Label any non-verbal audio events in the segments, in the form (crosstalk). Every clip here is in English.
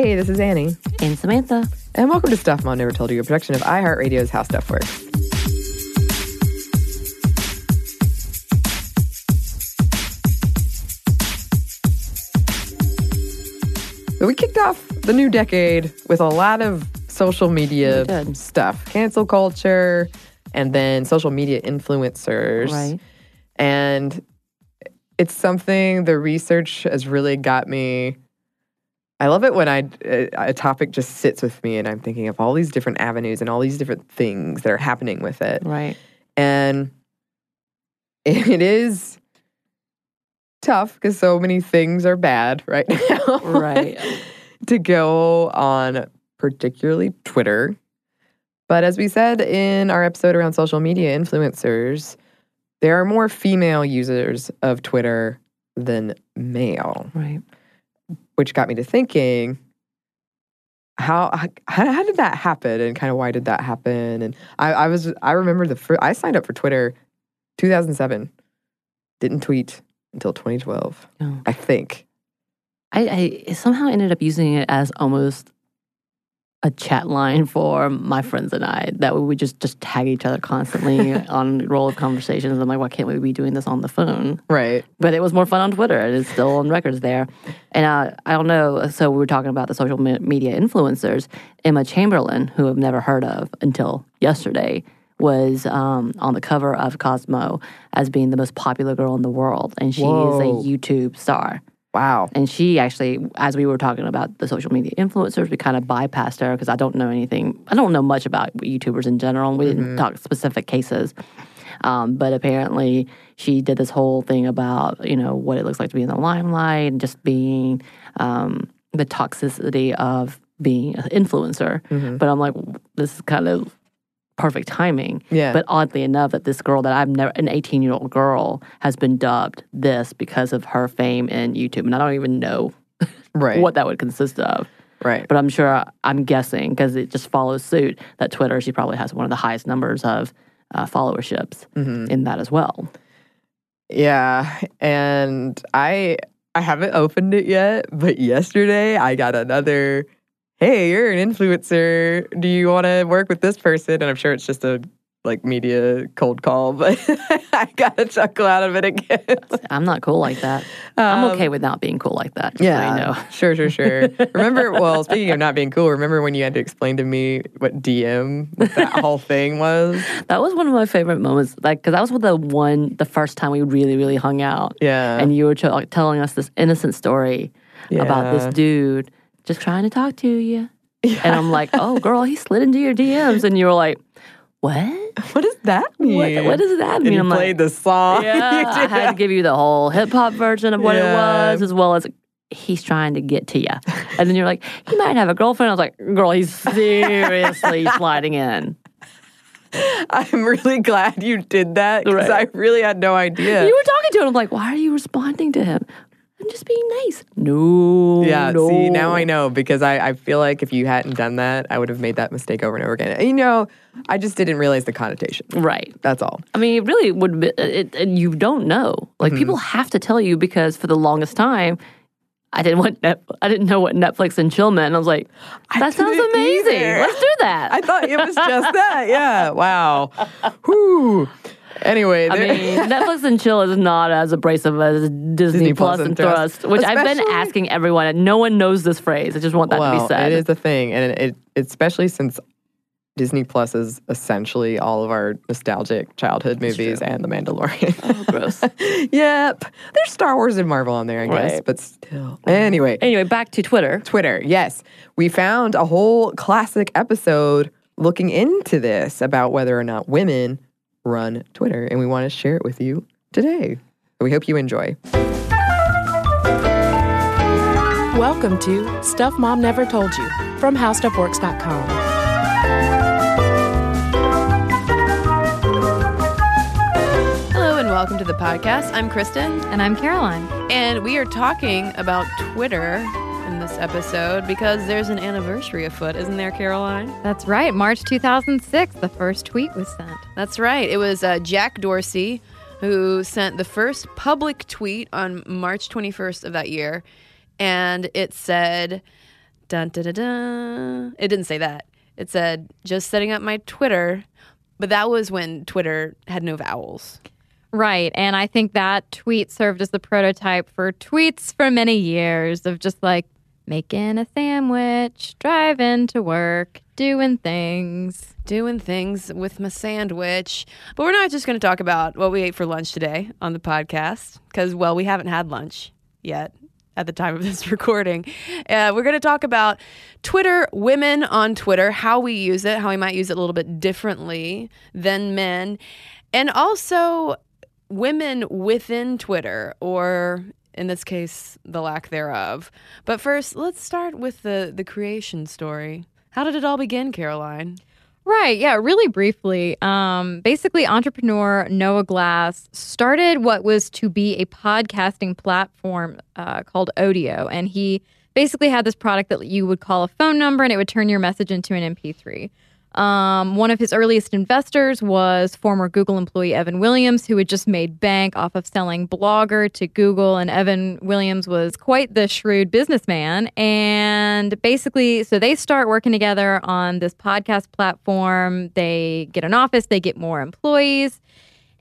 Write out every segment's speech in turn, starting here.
Hey, this is Annie. And Samantha. And welcome to Stuff Mom Never Told You, a production of iHeartRadio's How Stuff Works. So we kicked off the new decade with a lot of social media stuff, cancel culture, and then social media influencers. Right. And it's something the research has really got me. I love it when I uh, a topic just sits with me and I'm thinking of all these different avenues and all these different things that are happening with it. Right. And (laughs) it is tough because so many things are bad (laughs) right now. Right. to go on particularly Twitter. But as we said in our episode around social media influencers, there are more female users of Twitter than male. Right. Which got me to thinking how how, how did that happen and kind of why did that happen? And I, I was I remember the first, I signed up for Twitter 2007 didn't tweet until 2012 Oh. I think. I, I somehow ended up using it as almost a chat line for my friends and I that we would just just tag each other constantly (laughs) on roll of conversations. I'm like, why can't we be doing this on the phone? right But it was more fun on Twitter, and it's still on records there. And uh, I don't know. So we were talking about the social me- media influencers. Emma Chamberlain, who I've never heard of until yesterday, was um, on the cover of Cosmo as being the most popular girl in the world, and she Whoa. is a YouTube star. Wow And she actually, as we were talking about the social media influencers, we kind of bypassed her because I don't know anything. I don't know much about YouTubers in general. And we didn't talk specific cases. Um, but apparently, she did this whole thing about, you know, what it looks like to be in the limelight and just being um, the toxicity of being an influencer. But I'm like, this is kind of perfect timing. Yeah. But oddly enough, that this girl that I've never, an 18 year old girl, has been dubbed this because of her fame in YouTube. And I don't even know (laughs) right what that would consist of. right But I'm sure, I'm guessing, because it just follows suit, that Twitter, she probably has one of the highest numbers of uh, followerships in that as well. Yeah, and I I haven't opened it yet, but yesterday I got another hey, you're an influencer. Do you want to work with this person? And I'm sure it's just a like media cold call, but (laughs) I got a chuckle out of it again. I'm not cool like that. I'm Um, okay with not being cool like that. Yeah, you know. sure, sure, sure. (laughs) remember, well, speaking of not being cool, remember when you had to explain to me what DM, what that (laughs) whole thing was? That was one of my favorite moments, like because that was the one, the first time we really, really hung out. Yeah. and you were telling us this innocent story about this dude just trying to talk to you, and I'm like, "Oh, girl, he slid into your DMs," and you were like, "What? (laughs) What does that mean? What, what does that And mean?" you I'm played like, the song. "Yeah." I (laughs) had to give you the whole hip hop version of what Yeah. it was, as well as he's trying to get to you. And then you're like, "He might have a girlfriend." I was like, "Girl, he's seriously (laughs) sliding in." I'm really glad you did that because Right. I really had no idea. You were talking to him. I'm like, "Why are you responding to him?" I'm just being nice. No. yeah, no. see, now I know because I, I feel like if you hadn't done that, I would have made that mistake over and over again. And, you know, I just didn't realize the connotation. Right. That's all. I mean, it really would. Be, it, it, you don't know. Like Mm-hmm. people have to tell you because for the longest time, I didn't want. Net, I didn't know what Netflix and chill meant. I was like, that sounds amazing. either. Let's do that. I thought it was just that. (laughs) Yeah. Wow. Whew. Anyway, I mean, Netflix and chill is not as abrasive as Disney, Disney Plus and Thrust, which I've been asking everyone. And no one knows this phrase. I just want that to be said. it is a thing, and it, it especially since Disney Plus is essentially all of our nostalgic childhood movies and The Mandalorian. Oh, gross. (laughs) yep, there's Star Wars and Marvel on there, I guess, Right. but still. Anyway, Anyway, back to Twitter. Twitter. Yes, we found a whole classic episode looking into this about whether or not women run Twitter, and we want to share it with you today. We hope you enjoy. Welcome to Stuff Mom Never Told You from HowStuffWorks.com. Hello and welcome to the podcast. I'm Cristen, And I'm Caroline. and we are talking about Twitter in this episode because there's an anniversary afoot, isn't there, Caroline? That's right. March 2006, the first tweet was sent. That's right. It was uh, Jack Dorsey who sent the first public tweet on March 21st of that year, and it said, Dun, dun, dun, dun. It didn't say that. It said just setting up my Twitter, but that was when Twitter had no vowels. Right. And I think that tweet served as the prototype for tweets for many years of just like making a sandwich, driving to work, doing things. Doing things with my sandwich. But we're not just going to talk about what we ate for lunch today on the podcast because, well, we haven't had lunch yet at the time of (laughs) this recording. Uh, we're going to talk about Twitter, women on Twitter, how we use it, how we might use it a little bit differently than men, and also women within Twitter, or in this case, the lack thereof. But first, let's start with the, the creation story. How did it all begin, Caroline? Right. Yeah. Really briefly. Um, basically, entrepreneur Noah Glass started what was to be a podcasting platform uh, called Odeo. And he basically had this product that you would call a phone number and it would turn your message into an MP3. Um, one of his earliest investors was former Google employee Evan Williams, who had just made bank off of selling Blogger to Google. And Evan Williams was quite the shrewd businessman. And basically, so they start working together on this podcast platform. They get an office, they get more employees.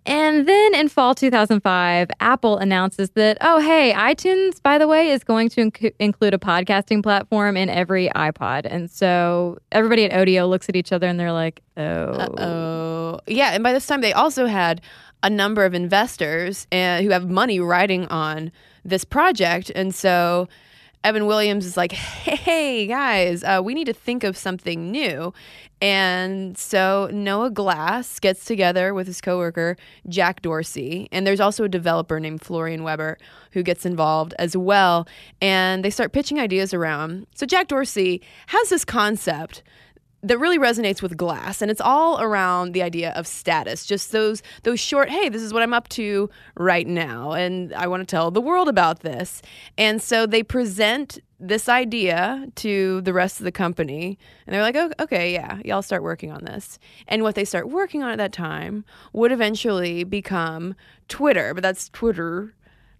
And then in fall 2005, Apple announces that, oh, hey, iTunes, by the way, is going to inc- include a podcasting platform in every iPod. And so everybody at Odeo looks at each other and they're like, oh. Oh, yeah. And by this time, they also had a number of investors uh, who have money riding on this project. And so Evan Williams is like, hey, guys, uh, we need to think of something new. And so Noah Glass gets together with his coworker, Jack Dorsey. And there's also a developer named Florian Weber who gets involved as well. And they start pitching ideas around. So Jack Dorsey has this concept that really resonates with glass and it's all around the idea of status. Just those those short hey this is what i'm up to right now and i want to tell the world about this. And so they present this idea to the rest of the company and they're like oh, okay yeah y'all start working on this. And what they start working on at that time would eventually become twitter but that's twitter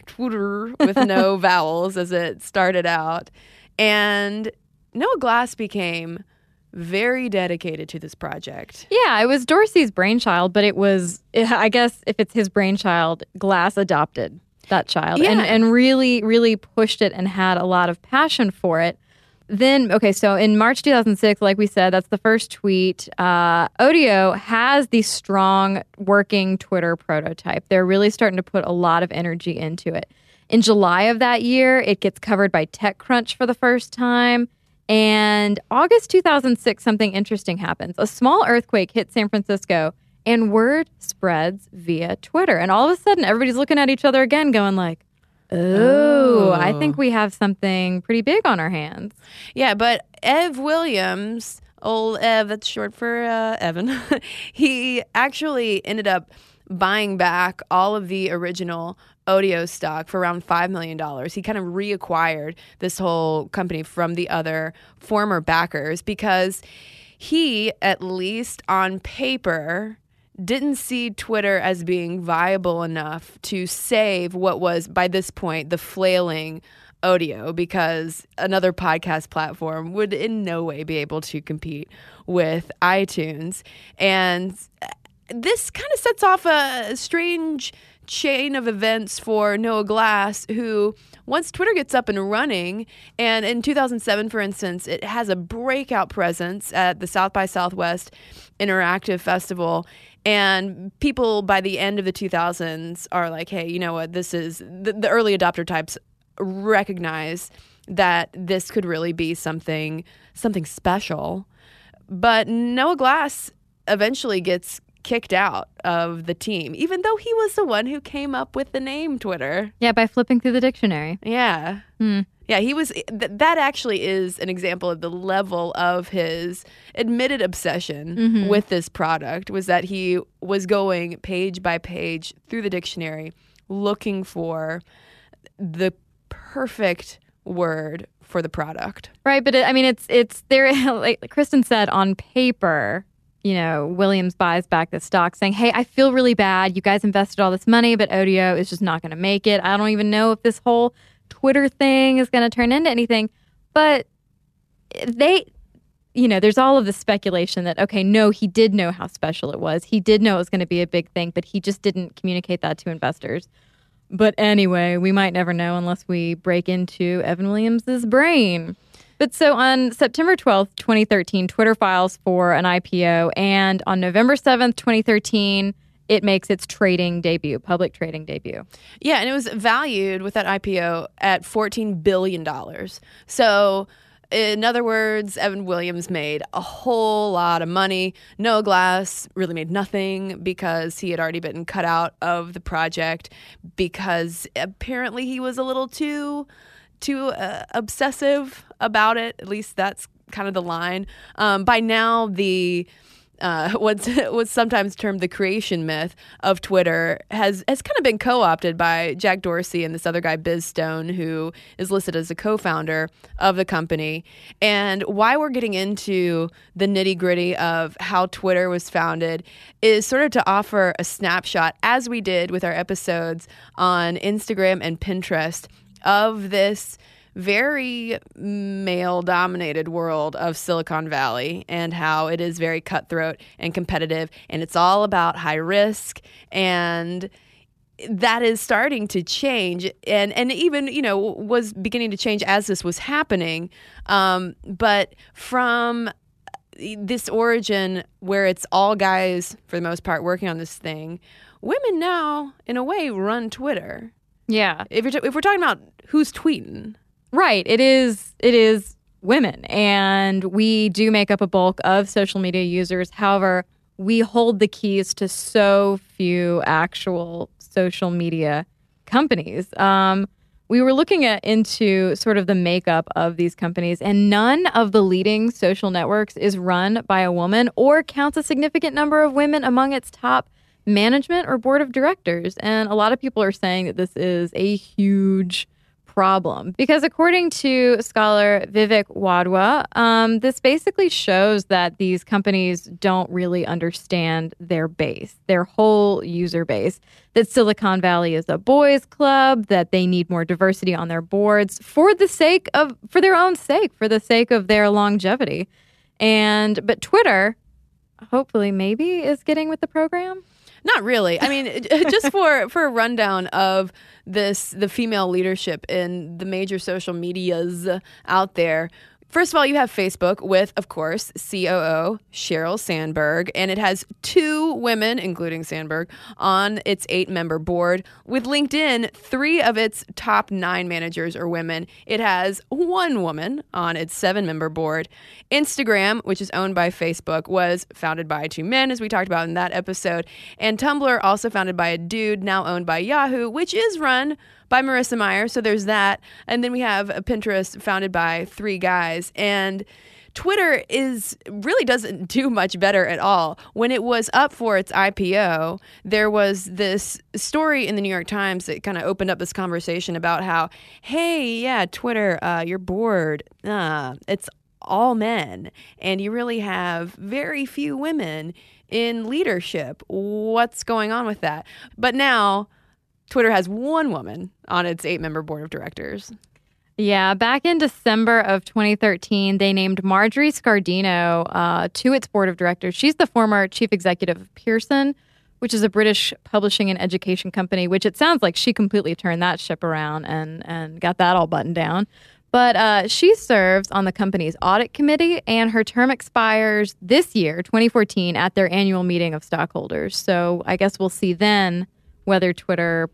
twitter with no (laughs) vowels as it started out. And noah glass became very dedicated to this project. Yeah, it was Dorsey's brainchild, but it was, (laughs) I guess, if it's his brainchild, Glass adopted that child Yeah. and, and really, really pushed it and had a lot of passion for it. Then, okay, so in March 2006, like we said, that's the first tweet. Uh, Odeo has the strong working Twitter prototype. They're really starting to put a lot of energy into it. In July of that year, it gets covered by TechCrunch for the first time. And August 2006, something interesting happens. A small earthquake hits San Francisco, and word spreads via Twitter. And all of a sudden, everybody's looking at each other again, going like, "Oh, I think we have something pretty big on our hands." Yeah, but Ev Williams, old Ev, that's short for uh, Evan, (laughs) he actually ended up buying back all of the original Odeo stock for around $5 million. He kind of reacquired this whole company from the other former backers because he, at least on paper, didn't see Twitter as being viable enough to save what was, by this point, the flailing Odeo because another podcast platform would in no way be able to compete with iTunes. And this kind of sets off a strange chain of events for Noah Glass, who once Twitter gets up and running, and in 2007, for instance, it has a breakout presence at the South by Southwest Interactive Festival. And people by the end of the 2000s are like, hey, you know what? This is the, the early adopter types recognize that this could really be something something special. But Noah Glass eventually gets kicked out of the team, even though he was the one who came up with the name Twitter. Yeah, by flipping through the dictionary. Yeah. Hmm. Yeah, he was. Th- that actually is an example of the level of his admitted obsession mm-hmm. with this product. Was that he was going page by page through the dictionary, looking for the perfect word for the product. Right, but it, I mean, it's it's there. (laughs) Like Cristen said, on paper, you know, Williams buys back the stock, saying, "Hey, I feel really bad. You guys invested all this money, but Odeo is just not going to make it. I don't even know if this whole Twitter thing is going to turn into anything." But they you know, there's all of the speculation that, okay, no, he did know how special it was. He did know it was going to be a big thing, but he just didn't communicate that to investors. But anyway, we might never know unless we break into Evan Williams's brain. But so on September 12th, 2013, Twitter files for an IPO. And on November 7th, 2013, it makes its trading debut, public trading debut. Yeah, and it was valued with that IPO at $14 billion. So, in other words, Evan Williams made a whole lot of money. Noah Glass really made nothing because he had already been cut out of the project because apparently he was a little too too uh, obsessive about it. At least that's kind of the line. Um, by now, the uh, (laughs) what's what's sometimes termed the creation myth of Twitter has has kind of been co-opted by Jack Dorsey and this other guy Biz Stone, who is listed as a co-founder of the company. And why we're getting into the nitty gritty of how Twitter was founded is sort of to offer a snapshot, as we did with our episodes on Instagram and Pinterest, of this very male dominated world of Silicon Valley and how it is very cutthroat and competitive and it's all about high risk and that is starting to change. And and even you know was beginning to change as this was happening. Um, but from this origin where it's all guys for the most part working on this thing women now in a way run twitter Yeah. if you're t- if we're talking about who's tweeting Right. It is it is women and we do make up a bulk of social media users. However, we hold the keys to so few actual social media companies. Um, we were looking at into sort of the makeup of these companies, and none of the leading social networks is run by a woman or counts a significant number of women among its top management or board of directors. And a lot of people are saying that this is a huge problem because according to scholar Vivek Wadhwa, um, this basically shows that these companies don't really understand their base, their whole user base. That Silicon Valley is a boys' club, that they need more diversity on their boards for the sake of, for their own sake, for the sake of their longevity. And but Twitter, hopefully, maybe is getting with the program. Not really. I mean, (laughs) just for for a rundown of this, the female leadership in the major social medias out there. First of all, you have Facebook with, of course, COO Sheryl Sandberg, and it has two women, including Sandberg, on its eight member board. With LinkedIn, three of its top nine managers are women. It has one woman on its seven member board. Instagram, which is owned by Facebook, was founded by two men, as we talked about in that episode. And Tumblr, also founded by a dude, now owned by Yahoo, which is run by Marissa Mayer. So there's that. And then we have a Pinterest founded by three guys. And Twitter is really doesn't do much better at all. When it was up for its IPO, there was this story in the New York Times that kind of opened up this conversation about how, hey, yeah, Twitter, uh, your board. Uh, it's all men, and you really have very few women in leadership. What's going on with that? But now Twitter has one woman on its eight member board of directors. Yeah, back in December of 2013, they named Marjorie Scardino uh, to its board of directors. She's the former chief executive of Pearson, which is a British publishing and education company, which it sounds like she completely turned that ship around and, and got that all buttoned down. But uh, she serves on the company's audit committee, and her term expires this year, 2014, at their annual meeting of stockholders. So I guess we'll see then whether Twitter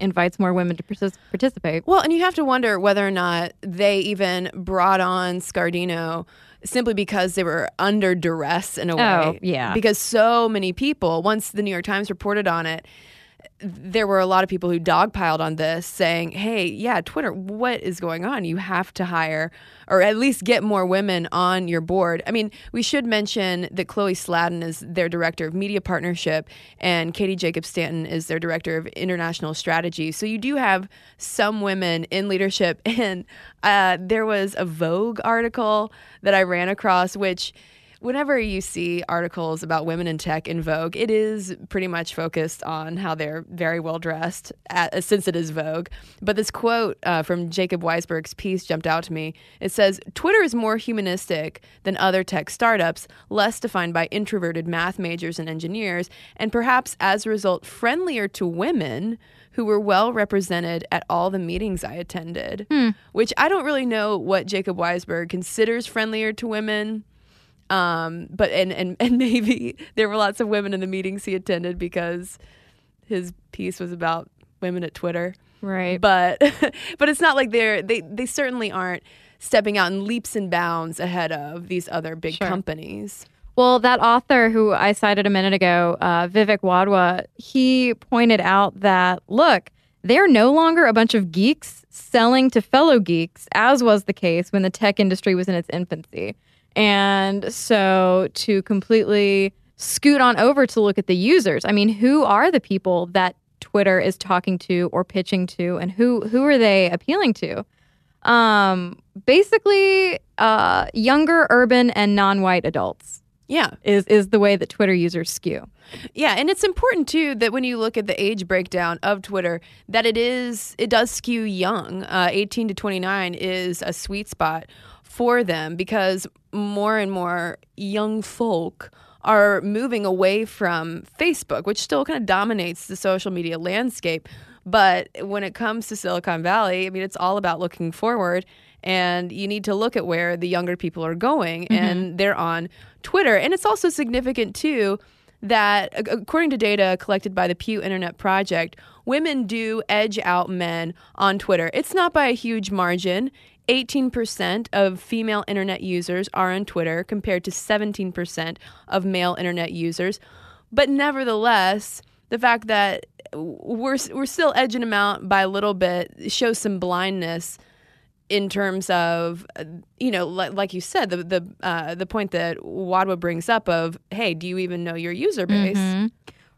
invites more women to partic- participate. Well, and you have to wonder whether or not they even brought on Scardino simply because they were under duress in a oh, way. Oh, yeah. Because so many people, once the New York Times reported on it, there were a lot of people who dogpiled on this saying, hey, yeah, Twitter, what is going on? You have to hire or at least get more women on your board. I mean, we should mention that Chloe Sladden is their director of media partnership and Katie Jacobs Stanton is their director of international strategy. So you do have some women in leadership. (laughs) And uh, there was a Vogue article that I ran across, which whenever you see articles about women in tech in Vogue, it is pretty much focused on how they're very well dressed, at, since it is Vogue. But this quote uh, from Jacob Weisberg's piece jumped out to me. It says Twitter is more humanistic than other tech startups, less defined by introverted math majors and engineers, and perhaps as a result, friendlier to women who were well represented at all the meetings I attended. Which I don't really know what Jacob Weisberg considers friendlier to women. Um, but and, and (laughs) and maybe there were lots of women in the meetings he attended because his piece was about women at Twitter. Right. But (laughs) but it's not like they're they they certainly aren't stepping out in leaps and bounds ahead of these other big Sure. companies. Well, that author who I cited a minute ago, uh, Vivek Wadhwa, he pointed out that look, they're no longer a bunch of geeks selling to fellow geeks, as was the case when the tech industry was in its infancy. And so to completely scoot on over to look at the users, I mean, who are the people that Twitter is talking to or pitching to, and who who are they appealing to? Um, basically, uh, younger, urban, and non-white adults Yeah. is is the way that Twitter users skew. Yeah, and it's important too that when you look at the age breakdown of Twitter, that it is it does skew young. Uh, 18 to 29 is a sweet spot for them because more and more young folk are moving away from Facebook, which still kind of dominates the social media landscape. But when it comes to Silicon Valley, I mean, it's all about looking forward. And you need to look at where the younger people are going, mm-hmm. and they're on Twitter. And it's also significant, too, that according to data collected by the Pew Internet Project, women do edge out men on Twitter. It's not by a huge margin. 18% of female internet users are on Twitter compared to 17% of male internet users. But nevertheless, the fact that we're we're still edging them out by a little bit shows some blindness in terms of you know li- like you said the the uh, the point that Wadhwa brings up of hey do you even know your user base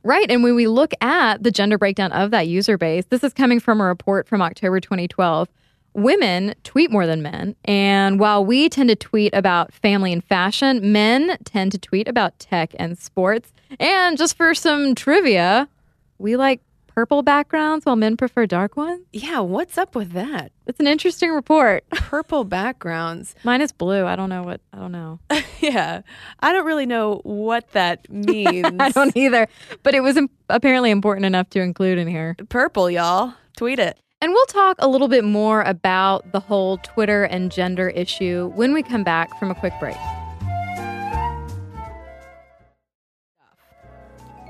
Right. And when we look at the gender breakdown of that user base, this is coming from a report from October 2012. Women tweet more than men. And while we tend to tweet about family and fashion, men tend to tweet about tech and sports. And just for some trivia, we like purple backgrounds while men prefer dark ones. yeah what's up with that It's an interesting report. (laughs) purple backgrounds Mine is blue. I don't know what, I don't know. (laughs) yeah I don't really know what that (laughs) means I don't either. But it was im- apparently important enough to include in here. purple y'all tweet it And we'll talk a little bit more about the whole Twitter and gender issue when we come back from a quick break.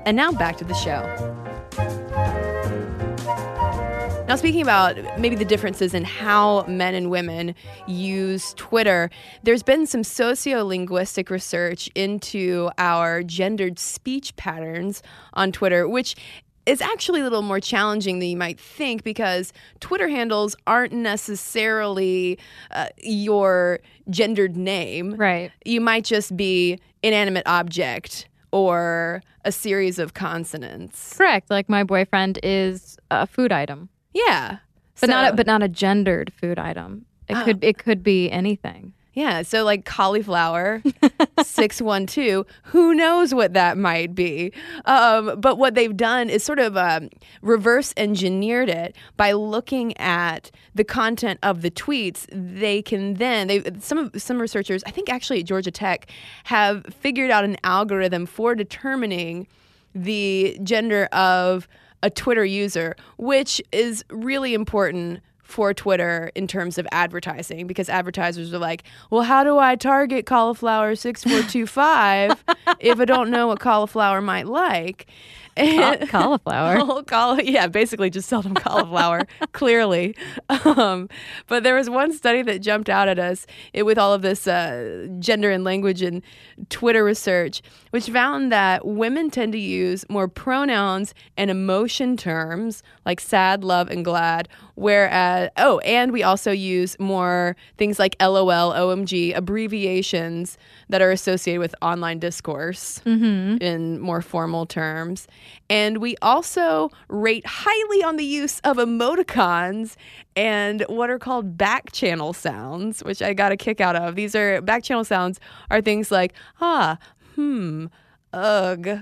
And now back to the show. Now, speaking about maybe the differences in how men and women use Twitter, there's been some sociolinguistic research into our gendered speech patterns on Twitter, which is actually a little more challenging than you might think because Twitter handles aren't necessarily uh, your gendered name Right. you might just be inanimate object or a series of consonants. Correct. Like my boyfriend is a food item, Yeah. but not a, but not a gendered food item. It Oh. could it could be anything. Yeah, so like cauliflower (laughs) 612, who knows what that might be. Um, but what they've done is sort of um, reverse engineered it by looking at the content of the tweets. They can then they some of some researchers, I think actually at Georgia Tech, have figured out an algorithm for determining the gender of a Twitter user, which is really important for Twitter in terms of advertising because advertisers are like, well, how do I target cauliflower 6425 if I don't know what cauliflower might like? And- Cauliflower. (laughs) Cauli- yeah, basically just sell them cauliflower, (laughs) clearly. Um, but there was one study that jumped out at us it, with all of this uh, gender and language and Twitter research, which found that women tend to use more pronouns and emotion terms like sad, love, and glad. Whereas, oh, and we also use more things like LOL, OMG, abbreviations that are associated with online discourse in more formal terms. And we also rate highly on the use of emoticons and what are called back channel sounds, which I got a kick out of. These are back channel sounds are things like ah, hmm, ugh.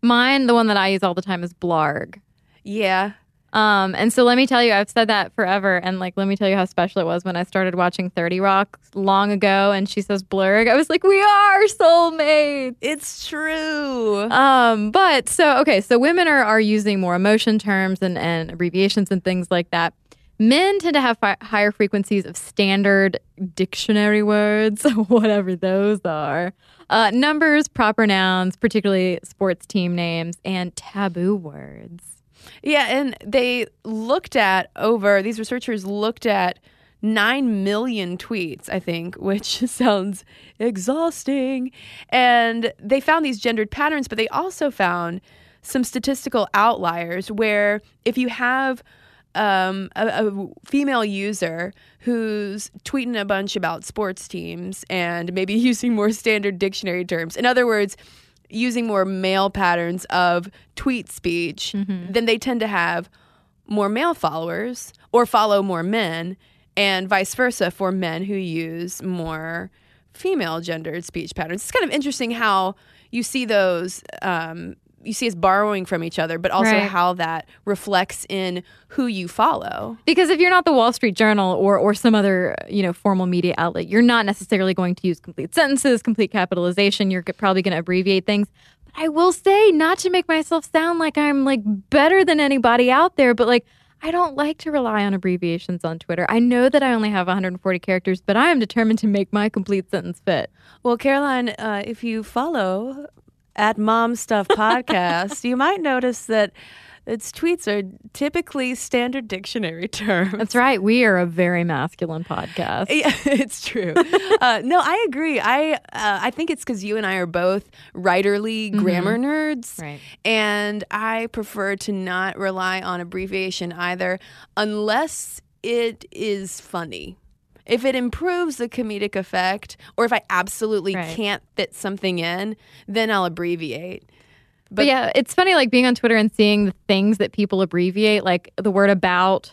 Mine, the one that I use all the time is blarg. Yeah. Um, and so let me tell you, I've said that forever. And like, let me tell you how special it was when I started watching 30 Rock long ago and she says blurg. I was like, we are soulmates. It's true. Um, but so, okay, so women are, are using more emotion terms and, and abbreviations and things like that. Men tend to have fi- higher frequencies of standard dictionary words, (laughs) whatever those are, uh, numbers, proper nouns, particularly sports team names, and taboo words. Yeah, and they looked at over these researchers looked at 9 million tweets, I think, (laughs) which sounds exhausting. And they found these gendered patterns, but they also found some statistical outliers where if you have um, a, a female user who's tweeting a bunch about sports teams and maybe (laughs) using more standard dictionary terms, in other words, using more male patterns of tweet speech, then they tend to have more male followers or follow more men, and vice versa for men who use more female gendered speech patterns. It's kind of interesting how you see those. Um, you see us borrowing from each other, but also Right. how that reflects in who you follow. Because if you're not the Wall Street Journal or or some other you know formal media outlet, you're not necessarily going to use complete sentences, complete capitalization. You're probably going to abbreviate things. But I will say, not to make myself sound like I'm like better than anybody out there, but like I don't like to rely on abbreviations on Twitter. I know that I only have 140 characters, but I am determined to make my complete sentence fit. Well, Caroline, uh, if you follow at Mom Stuff Podcast, you might notice that its tweets are typically standard dictionary terms. That's right. We are a very masculine podcast. Yeah, (laughs) it's true. uh, no, I agree. I uh, I think it's because you and I are both writerly grammar nerds, Right. and I prefer to not rely on abbreviation either, unless it is funny. If it improves the comedic effect, or if I absolutely Right. can't fit something in, then I'll abbreviate. But, yeah, it's funny like being on Twitter and seeing the things that people abbreviate, like the word about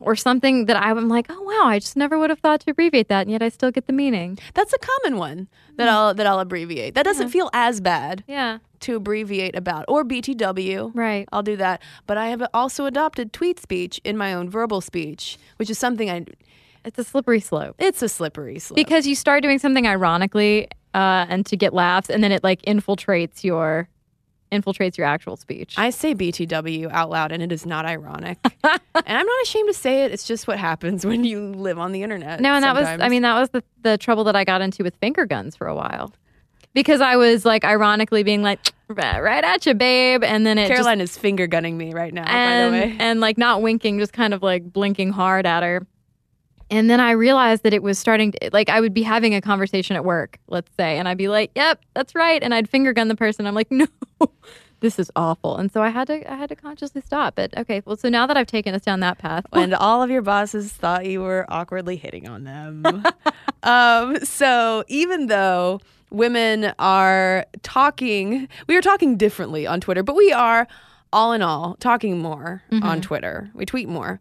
or something that I'm like, oh wow, I just never would have thought to abbreviate that, and yet I still get the meaning. That's a common one that mm. I'll that I'll abbreviate. That doesn't feel as bad Yeah, to abbreviate about or BTW. right. I'll do that. But I have also adopted tweet speech in my own verbal speech, which is something I. It's a slippery slope It's a slippery slope. because you start doing something ironically uh, and to get laughs, and then it like infiltrates your infiltrates your actual speech. I say BTW out loud, and it is not ironic, (laughs) and I'm not ashamed to say it. It's just what happens when you live on the internet. No, and that was I mean that was the the trouble that I got into with finger guns for a while. Because I was like ironically being like (tsk) right at you, babe, and then it just Caroline is finger gunning me right now. and, by the way, and like not winking, just kind of like blinking hard at her. And then I realized that it was starting to like I would be having a conversation at work, let's say, and I'd be like, "Yep, that's right," and I'd finger gun the person. I'm like, (laughs) "No, this is awful," and so I had to I had to consciously stop. But okay, well, so now that I've taken us down that path, (laughs) and all of your bosses thought you were awkwardly hitting on them. (laughs) um, so even though women are talking, we are talking differently on Twitter, but we are all in all talking more on Twitter. We tweet more.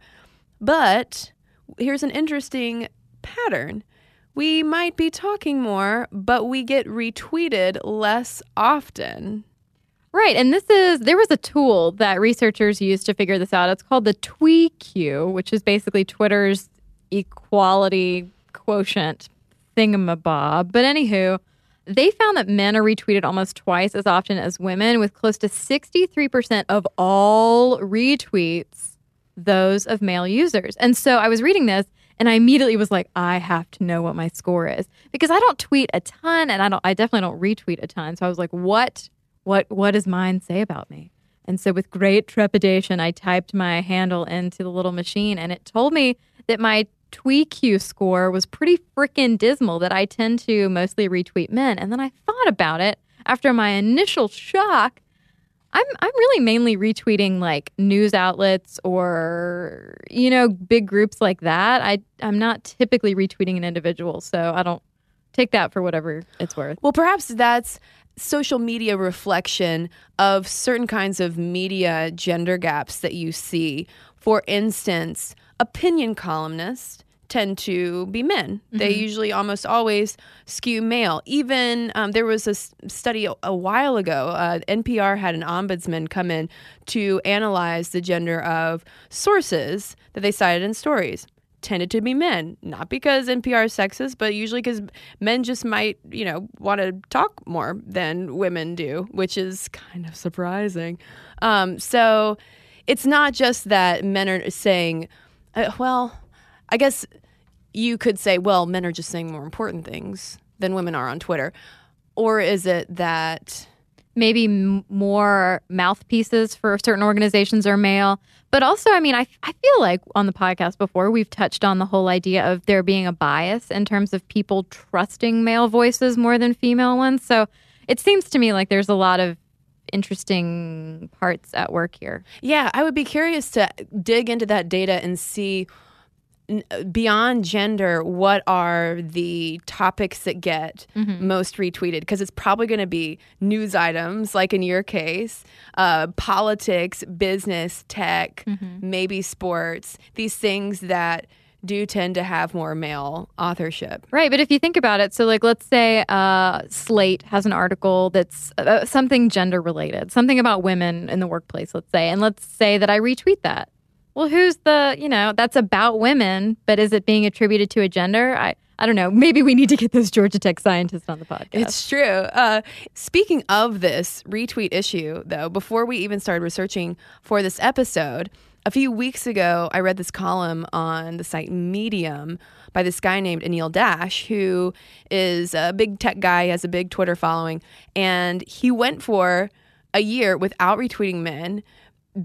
But here's an interesting pattern. We might be talking more, but we get retweeted less often. Right. And this is, there was a tool that researchers used to figure this out. It's called the TweeQ, which is basically Twitter's equality quotient thingamabob. But anywho, they found that men are retweeted almost twice as often as women, with close to 63% of all retweets those of male users. And so I was reading this and I immediately was like, I have to know what my score is because I don't tweet a ton and I don't I definitely don't retweet a ton. So I was like, what what what does mine say about me? And so with great trepidation, I typed my handle into the little machine and it told me that my TweeQ score was pretty freaking dismal that I tend to mostly retweet men. And then I thought about it after my initial shock. I'm I'm really mainly retweeting like news outlets or you know big groups like that. I I'm not typically retweeting an individual, so I don't take that for whatever it's worth. Well, perhaps that's social media reflection of certain kinds of media gender gaps that you see. For instance, opinion columnists tend to be men. They usually almost always skew male. Even um, there was a s- study a, a while ago. Uh, NPR had an ombudsman come in to analyze the gender of sources that they cited in stories. Tended to be men, not because NPR is sexist, but usually because men just might, you know, want to talk more than women do, which is kind of surprising. Um, so it's not just that men are saying, uh, well, I guess you could say, well, men are just saying more important things than women are on Twitter. Or is it that maybe m- more mouthpieces for certain organizations are male. But also, I mean, I, I feel like on the podcast before, we've touched on the whole idea of there being a bias in terms of people trusting male voices more than female ones. So it seems to me like there's a lot of interesting parts at work here. Yeah, I would be curious to dig into that data and see beyond gender what are the topics that get most retweeted? Because it's probably going to be news items like in your case uh, politics business tech maybe sports these things that do tend to have more male authorship. Right, but if you think about it, so like let's say uh, Slate has an article that's uh, something gender related, something about women in the workplace, let's say, and let's say that I retweet that. Well, who's the you know that's about women, but is it being attributed to a gender? I I don't know. Maybe we need to get this Georgia Tech scientist on the podcast. It's true. Uh, speaking of this retweet issue, though, before we even started researching for this episode, a few weeks ago, I read this column on the site Medium by this guy named Anil Dash, who is a big tech guy, has a big Twitter following, and he went for a year without retweeting men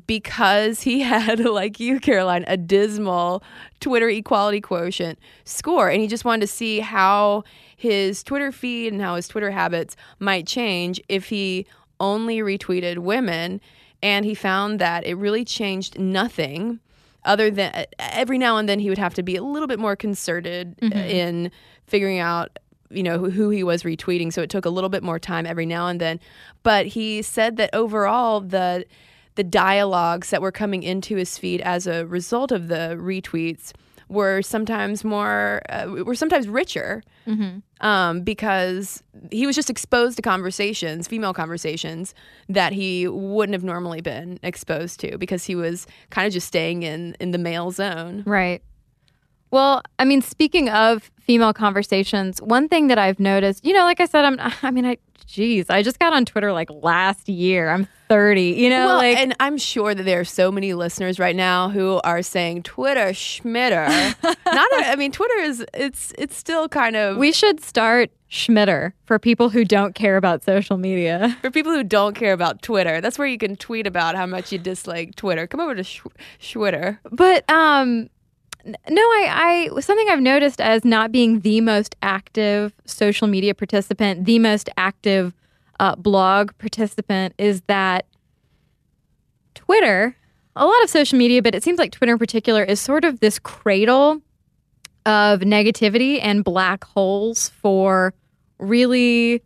because he (laughs) had, like you, Caroline, a dismal Twitter equality quotient score. And he just wanted to see how his Twitter feed and how his Twitter habits might change if he only retweeted women. And he found that it really changed nothing. Other than every now and then, he would have to be a little bit more concerted uh, mm-hmm. in figuring out you know who, who he was retweeting so it took a little bit more time every now and then but he said that overall the the dialogues that were coming into his feed as a result of the retweets were sometimes more uh, were sometimes richer um, because he was just exposed to conversations female conversations that he wouldn't have normally been exposed to because he was kind of just staying in in the male zone Right. Well, I mean, speaking of female conversations, one thing that I've noticed, you know, like I said, I'm, (laughs) I mean, I, geez, I just got on Twitter like last year. I'm 30, you know, well, like, and I'm sure that there are so many listeners right now who are saying Twitter schmitter. (laughs) Not, a, I mean, Twitter is it's it's still kind of we should start Schmitter for people who don't care about social media. (laughs) for people who don't care about Twitter. That's where you can tweet about how much you dislike Twitter. Come over to Sh- Schwitter. But, um, no, I, I, something I've noticed as not being the most active social media participant, the most active uh, blog participant is that Twitter, a lot of social media, but it seems like Twitter in particular is sort of this cradle of negativity and black holes for really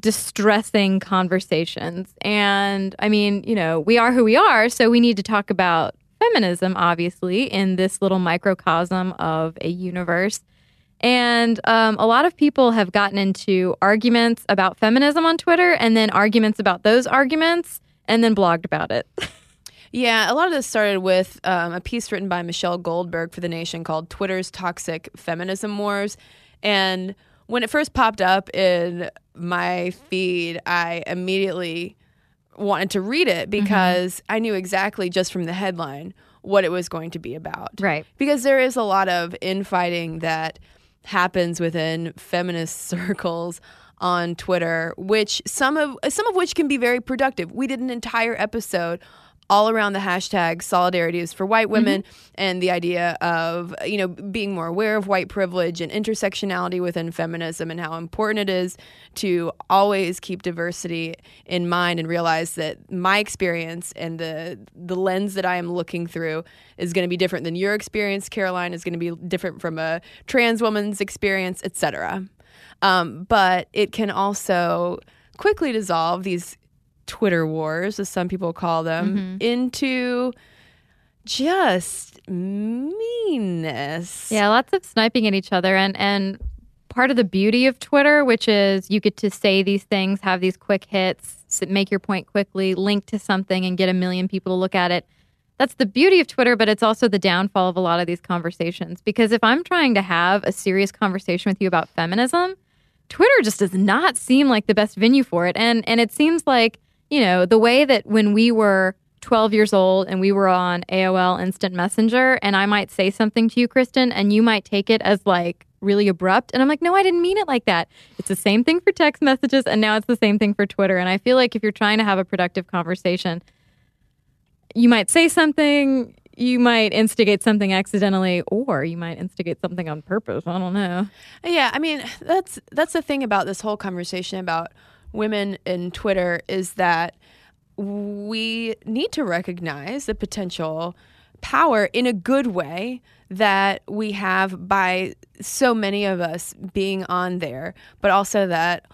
distressing conversations. And I mean, you know, we are who we are, so we need to talk about feminism, obviously, in this little microcosm of a universe. And um, a lot of people have gotten into arguments about feminism on Twitter and then arguments about those arguments and then blogged about it. (laughs) Yeah, a lot of this started with um, a piece written by Michelle Goldberg for The Nation called Twitter's Toxic Feminism Wars. And when it first popped up in my feed, I immediately wanted to read it because I knew exactly just from the headline what it was going to be about. Right. Because there is a lot of infighting that happens within feminist (laughs) circles on Twitter, which some of some of which can be very productive. We did an entire episode all around the hashtag solidarity is for white women and the idea of you know being more aware of white privilege and intersectionality within feminism and how important it is to always keep diversity in mind and realize that my experience and the the lens that I am looking through is going to be different than your experience Caroline is going to be different from a trans woman's experience etc um, but it can also quickly dissolve these Twitter wars, as some people call them, mm-hmm. into just meanness. Yeah, lots of sniping at each other, and and part of the beauty of Twitter, which is you get to say these things, have these quick hits, make your point quickly, link to something, and get a million people to look at it. That's the beauty of Twitter, but it's also the downfall of a lot of these conversations. Because if I'm trying to have a serious conversation with you about feminism, Twitter just does not seem like the best venue for it. And and it seems like, you know, the way that when we were 12 years old and we were on AOL Instant Messenger and I might say something to you, Cristen, and you might take it as like really abrupt. And I'm like, no, I didn't mean it like that. It's the same thing for text messages and now it's the same thing for Twitter. And I feel like if you're trying to have a productive conversation, you might say something, you might instigate something accidentally, or you might instigate something on purpose. I don't know. Yeah, I mean that's that's the thing about this whole conversation about women in Twitter is that we need to recognize the potential power in a good way that we have by so many of us being on there, but also that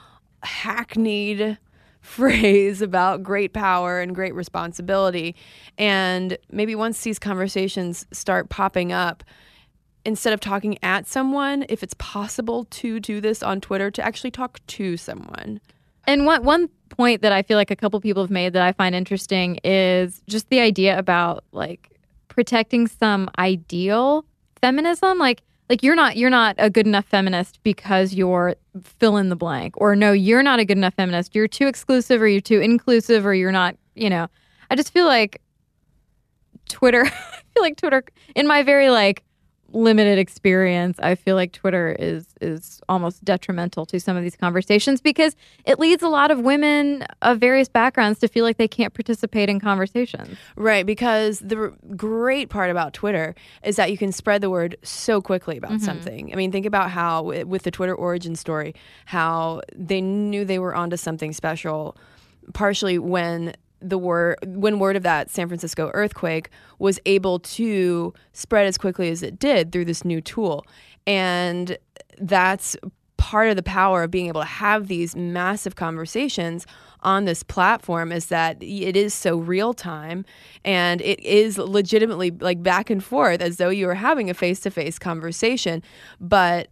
hackneyed (laughs) phrase about great power and great responsibility. And maybe once these conversations start popping up, instead of talking at someone, if it's possible to do this on Twitter, to actually talk to someone. And one one point that I feel like a couple people have made that I find interesting is just the idea about like protecting some ideal feminism. Like like you're not you're not a good enough feminist because you're fill in the blank, or no, you're not a good enough feminist. You're too exclusive, or you're too inclusive, or you're not. You know, I just feel like Twitter. (laughs) I feel like Twitter in my very like limited experience, I feel like Twitter is is almost detrimental to some of these conversations because it leads a lot of women of various backgrounds to feel like they can't participate in conversations. Right, because the r- great part about Twitter is that you can spread the word so quickly about mm-hmm. something. I mean, think about how wi- with the Twitter origin story, how they knew they were onto something special, partially when the word when word of that San Francisco earthquake was able to spread as quickly as it did through this new tool. And that's part of the power of being able to have these massive conversations on this platform is that it is so real time and it is legitimately like back and forth as though you were having a face to face conversation. But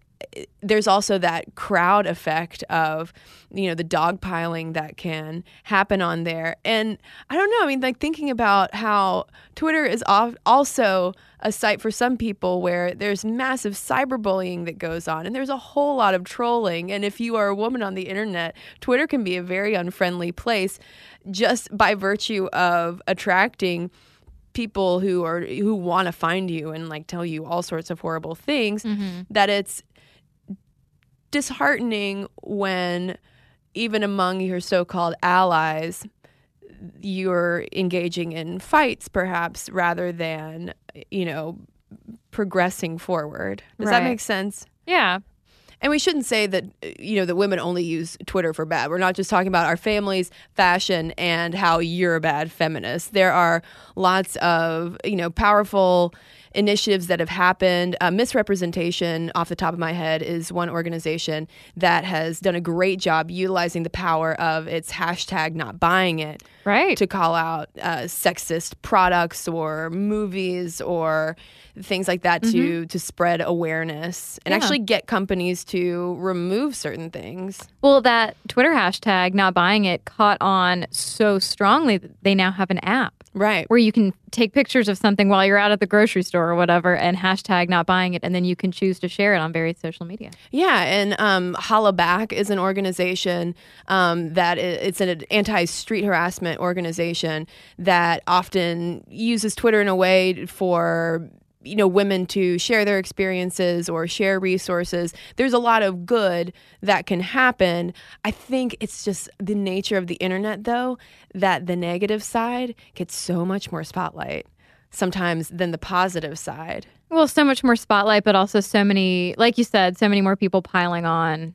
there's also that crowd effect of you know the dogpiling that can happen on there. And i don't know i mean like thinking about how twitter is also a site for some people where there's massive cyberbullying that goes on and there's a whole lot of trolling. And if you are a woman on the internet twitter can be a very unfriendly place just by virtue of attracting people who are who want to find you and like tell you all sorts of horrible things mm-hmm. that it's disheartening when even among your so-called allies you're engaging in fights perhaps rather than you know progressing forward does that make sense Yeah. and we shouldn't say that you know that women only use Twitter for bad. We're not just talking about our families, fashion, and how you're a bad feminist. There are lots of you know powerful initiatives that have happened. Uh, MissRepresentation, off the top of my head, is one organization that has done a great job utilizing the power of its hashtag not buying it Right. to call out uh, sexist products or movies or things like that to to spread awareness and Yeah. actually get companies to remove certain things. Well, that Twitter hashtag not buying it caught on so strongly that they now have an app Right. where you can take pictures of something while you're out at the grocery store or whatever and hashtag not buying it and then you can choose to share it on various social media. Yeah, and um, Hollaback is an organization um, that it's an anti-street harassment organization that often uses Twitter in a way for you know women to share their experiences or share resources. There's a lot of good that can happen. I think it's just the nature of the internet, though, that the negative side gets so much more spotlight sometimes than the positive side. Well, so much more spotlight, but also so many, like you said, so many more people piling on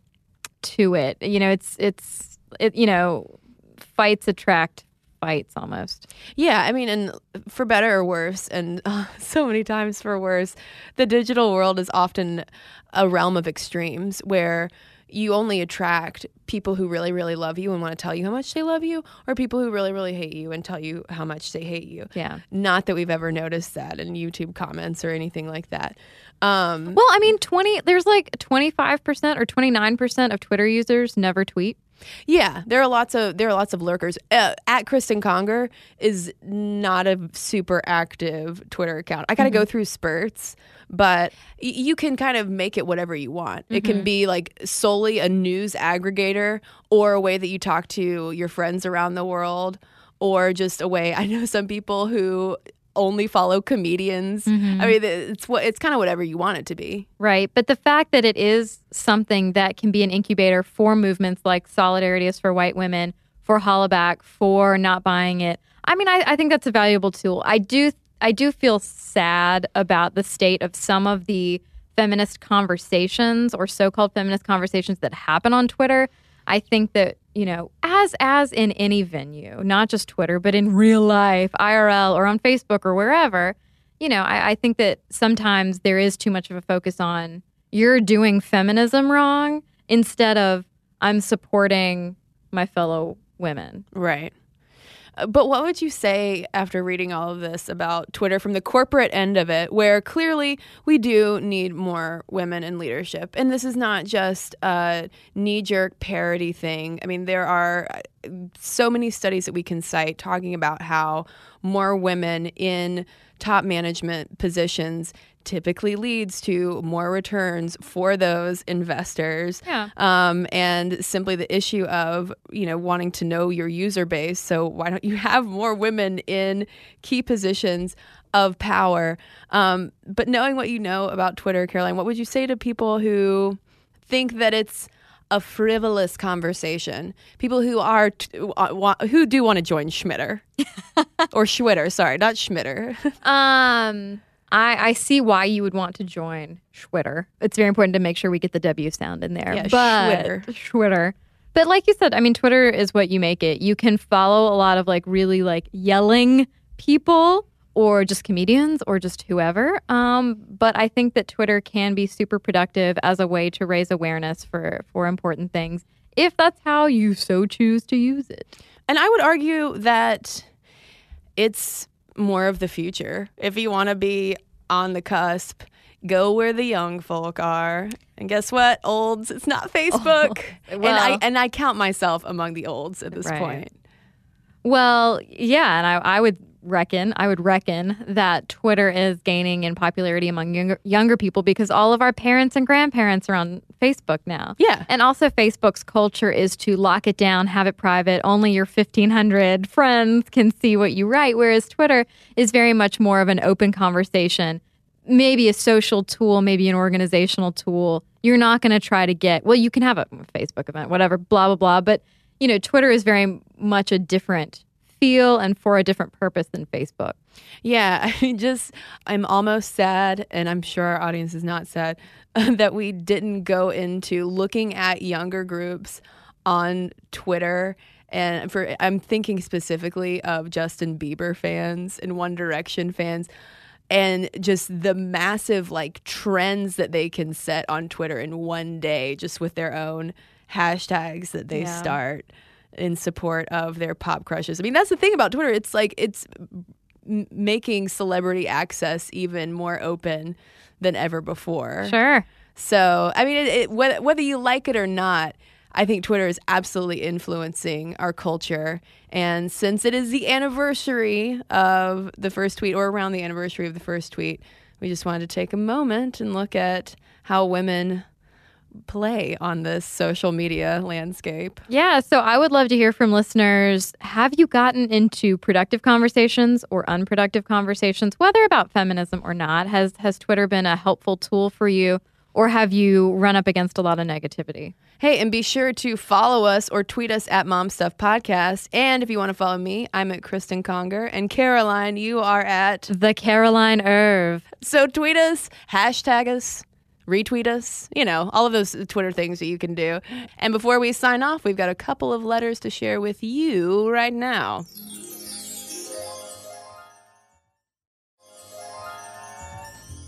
to it. You know, it's it's it, you know, fights attract fights almost. Yeah, I mean, and for better or worse, and (laughs) uh, so many times for worse, the digital world is often a realm of extremes where you only attract people who really, really love you and want to tell you how much they love you, or people who really, really hate you and tell you how much they hate you. Yeah. Not that we've ever noticed that in YouTube comments or anything like that. Um, Well, I mean, 20 there's like 25% or 29% of Twitter users never tweet. Yeah, there are lots of there are lots of lurkers. Uh, at Cristen Conger is not a super active Twitter account. I got to go through spurts, but y- you can kind of make it whatever you want. It can be like solely a news aggregator, or a way that you talk to your friends around the world, or just a way. I know some people who only follow comedians. I mm-hmm. mean, it's what it's kind of whatever you want it to be. Right. But the fact that it is something that can be an incubator for movements like Solidarity is for White Women, for Hollaback, for not buying it. I mean, I, I think that's a valuable tool. I do I do feel sad about the state of some of the feminist conversations or so-called feminist conversations that happen on Twitter. I think that, you know, as as in any venue, not just Twitter, but in real life, IRL or on Facebook or wherever, you know, I, I think that sometimes there is too much of a focus on you're doing feminism wrong instead of I'm supporting my fellow women. Right. But what would you say after reading all of this about Twitter from the corporate end of it, where clearly we do need more women in leadership? And this is not just a knee jerk parody thing. I mean, there are so many studies that we can cite talking about how more women in top management positions typically leads to more returns for those investors Yeah. um, and simply the issue of you know wanting to know your user base. So why don't you have more women in key positions of power? Um, but knowing what you know about Twitter, Caroline, what would you say to people who think that it's a frivolous conversation? People who are t- uh, who do want to join Schmitter (laughs) or Schwitter, sorry, not Schmitter. (laughs) Um, I, I see why you would want to join Schwitter. It's very important to make sure we get the W sound in there. Yeah, but, Schwitter. Schwitter. But like you said, I mean, Twitter is what you make it. You can follow a lot of like really like yelling people or just comedians or just whoever. Um, but I think that Twitter can be super productive as a way to raise awareness for for important things if that's how you so choose to use it. And I would argue that it's more of the future. If you want to be on the cusp, go where the young folk are. And guess what? Olds, it's not (laughs) Facebook. and I and I count myself among the olds at this Right. point. Well, yeah, and I, I would reckon, I would reckon that Twitter is gaining in popularity among younger, younger people because all of our parents and grandparents are on Facebook now. Yeah. And also, Facebook's culture is to lock it down, have it private. Only your 1,500 friends can see what you write, whereas Twitter is very much more of an open conversation. Maybe a social tool, maybe an organizational tool. You're not going to try to get, well, you can have a Facebook event, whatever, blah, blah, blah. But, you know, Twitter is very much a different feel and for a different purpose than Facebook. Yeah, (laughs) I just I'm almost sad, and I'm sure our audience is not sad (laughs) that we didn't go into looking at younger groups on Twitter. And for I'm thinking specifically of Justin Bieber fans and One Direction fans, and just the massive like trends that they can set on Twitter in one day, just with their own hashtags that they Yeah. start in support of their pop crushes. I mean, that's the thing about Twitter. It's like it's m- making celebrity access even more open than ever before. Sure. So, I mean, it, it, whether, whether you like it or not, I think Twitter is absolutely influencing our culture. And since it is the anniversary of the first tweet, or around the anniversary of the first tweet, we just wanted to take a moment and look at how women play on this social media landscape. Yeah, so I would love to hear from listeners. Have you gotten into productive conversations or unproductive conversations, whether about feminism or not? Has has Twitter been a helpful tool for you, or have you run up against a lot of negativity? Hey, and be sure to follow us or tweet us at Mom Stuff Podcast. And if you want to follow me, I'm at Cristen Conger. And Caroline, you are at. The Caroline Irv. So tweet us, hashtag us, retweet us, you know, all of those Twitter things that you can do. And before we sign off, we've got a couple of letters to share with you right now.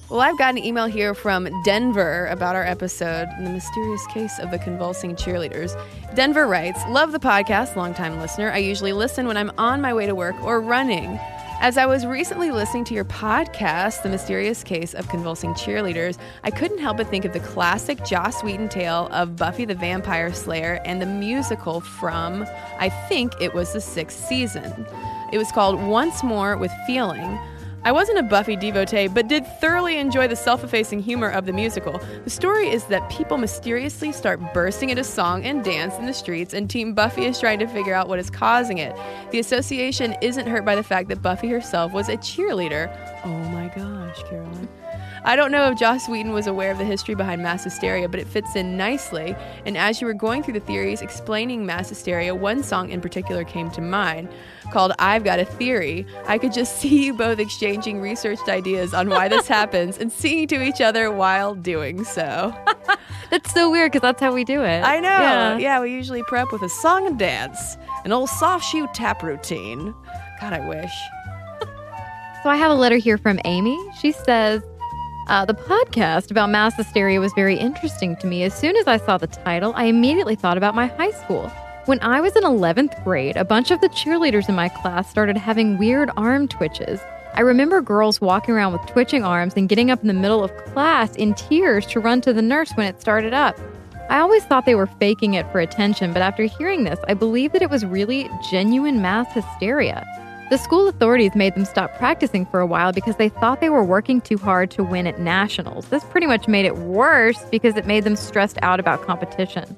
Well, I've got an email here from Denver about our episode, The Mysterious Case of the Convulsing Cheerleaders. Denver writes, Love the podcast, longtime listener. I usually listen when I'm on my way to work or running. As I was recently listening to your podcast, The Mysterious Case of Convulsing Cheerleaders, I couldn't help but think of the classic Joss Whedon tale of Buffy the Vampire Slayer and the musical from, I think it was the sixth season. It was called Once More with Feeling. I wasn't a Buffy devotee, but did thoroughly enjoy the self effacing humor of the musical. The story is that people mysteriously start bursting into song and dance in the streets, and Team Buffy is trying to figure out what is causing it. The association isn't hurt by the fact that Buffy herself was a cheerleader. Oh my gosh, Caroline. I don't know if Joss Whedon was aware of the history behind mass hysteria, but it fits in nicely. And as you were going through the theories explaining mass hysteria, one song in particular came to mind called I've Got a Theory. I could just (laughs) see you both exchanging researched ideas on why this (laughs) happens and singing to each other while doing so. (laughs) That's so weird because that's how we do it. I know. Yeah. Yeah. we usually prep with a song and dance, an old soft shoe tap routine. God, I wish. So I have a letter here from Amy. She says, uh, The podcast about mass hysteria was very interesting to me. As soon as I saw the title, I immediately thought about my high school. When I was in 11th grade, a bunch of the cheerleaders in my class started having weird arm twitches. I remember girls walking around with twitching arms and getting up in the middle of class in tears to run to the nurse when it started up. I always thought they were faking it for attention, but after hearing this, I believe that it was really genuine mass hysteria. The school authorities made them stop practicing for a while because they thought they were working too hard to win at nationals. This pretty much made it worse because it made them stressed out about competition.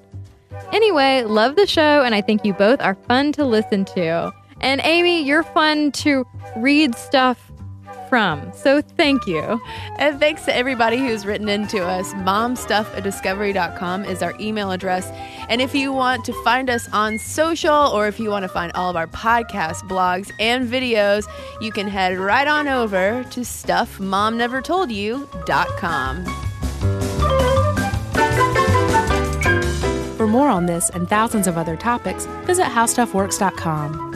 Anyway, love the show, and I think you both are fun to listen to. And Amy, you're fun to read stuff from. So thank you. And thanks to everybody who's written into us. Momstuff at discovery.com is our email address. And if you want to find us on social or if you want to find all of our podcasts, blogs, and videos, you can head right on over to stuffmomnevertoldyou.com. For more on this and thousands of other topics, visit howstuffworks.com.